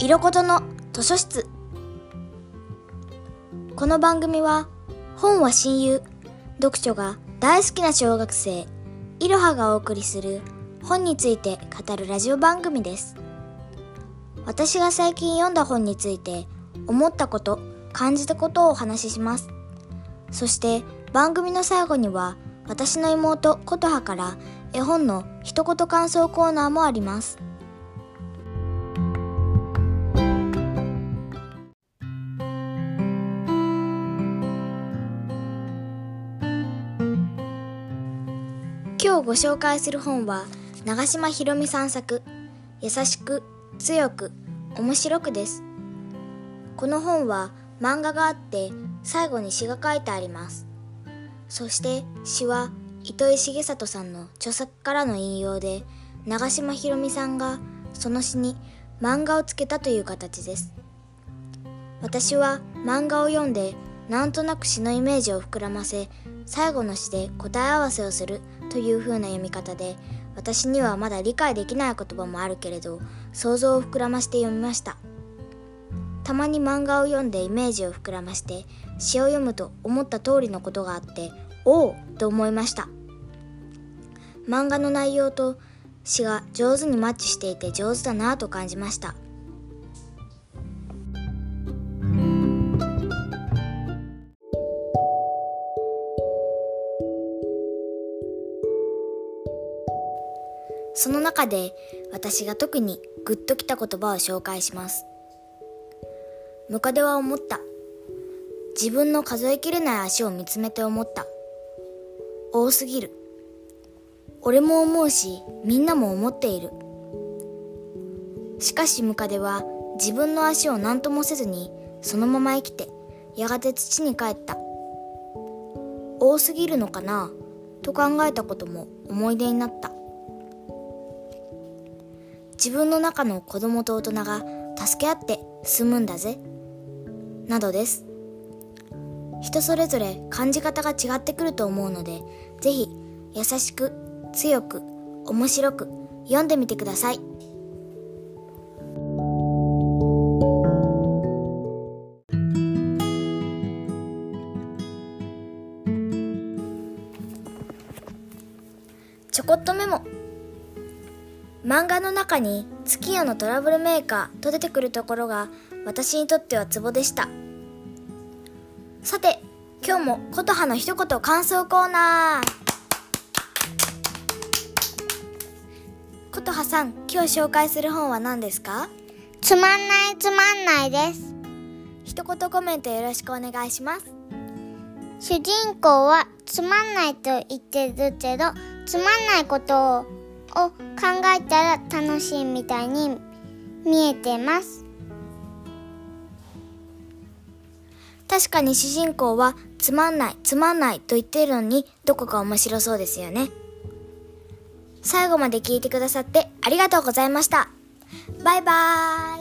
色ことの図書室。この番組は本は親友読書が大好きな小学生いろはがお送りする本について語るラジオ番組です。私が最近読んだ本について思ったこと感じたことをお話しします。そして番組の最後には私の妹琴葉から絵本の一言感想コーナーもあります。今日ご紹介する本は長島ひろみさん作優しく強く面白くです。この本は漫画があって最後に詩が書いてあります。そして詩は糸井重里さんの著作からの引用で長島ひろみさんがその詩に漫画をつけたという形です。私は漫画を読んでなんとなく詩のイメージを膨らませ最後の詩で答え合わせをするという風な読み方で私にはまだ理解できない言葉もあるけれど想像を膨らまして読みました。たまに漫画を読んでイメージを膨らまして詩を読むと思った通りのことがあっておおと思いました。漫画の内容と詩が上手にマッチしていて上手だなと感じました。その中で私が特にグッときた言葉を紹介します。ムカデは思った。自分の数えきれない足を見つめて思った。多すぎる。俺も思うしみんなも思っている。しかしムカデは自分の足を何ともせずにそのまま生きてやがて土に帰った。多すぎるのかなと考えたことも思い出になった。自分の中の子供と大人が助け合って住むんだぜ。などです。人それぞれ感じ方が違ってくると思うのでぜひ優しく強く面白く読んでみてください。ちょこっとメモ。漫画の中に月夜のトラブルメーカーと出てくるところが私にとってはツボでした。さて今日も琴葉の一言感想コーナー。琴葉さん今日紹介する本は何ですか？つまんないつまんないです。一言コメントよろしくお願いします。主人公はつまんないと言ってるけどつまんないことを考たら楽しいみたいに見えてます。確かに主人公はつまんないつまんないと言ってるのにどこか面白そうですよね。最後まで聞いてくださってありがとうございました。バイバーイ。